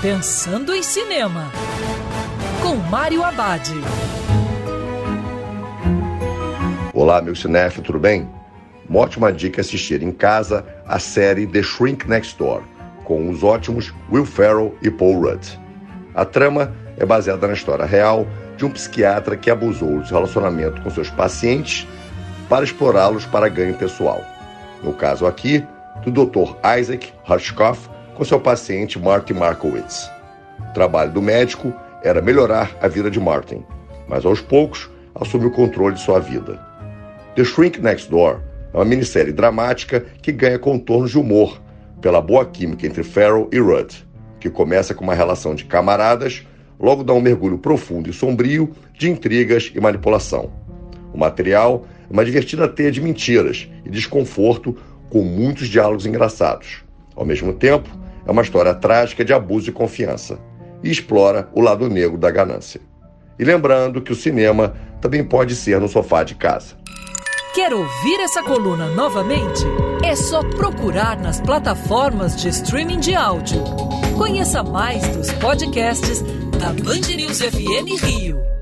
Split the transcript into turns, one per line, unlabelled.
Pensando em Cinema, com Mário Abad.
Olá, meu cinéfilo, tudo bem? Uma ótima dica é assistir em casa a série The Shrink Next Door, com os ótimos Will Ferrell e Paul Rudd. A trama é baseada na história real de um psiquiatra que abusou do relacionamento com seus pacientes para explorá-los para ganho pessoal. No caso aqui, do Dr. Isaac Hirschkopf com seu paciente Martin Markowitz. O trabalho do médico era melhorar a vida de Martin, mas aos poucos assume o controle de sua vida. The Shrink Next Door é uma minissérie dramática que ganha contornos de humor pela boa química entre Farrell e Rudd, que começa com uma relação de camaradas, logo dá um mergulho profundo e sombrio de intrigas e manipulação. O material é uma divertida teia de mentiras e desconforto com muitos diálogos engraçados. Ao mesmo tempo, é uma história trágica de abuso de confiança e explora o lado negro da ganância. E lembrando que o cinema também pode ser no sofá de casa.
Quer ouvir essa coluna novamente? É só procurar nas plataformas de streaming de áudio. Conheça mais dos podcasts da Band News FM Rio.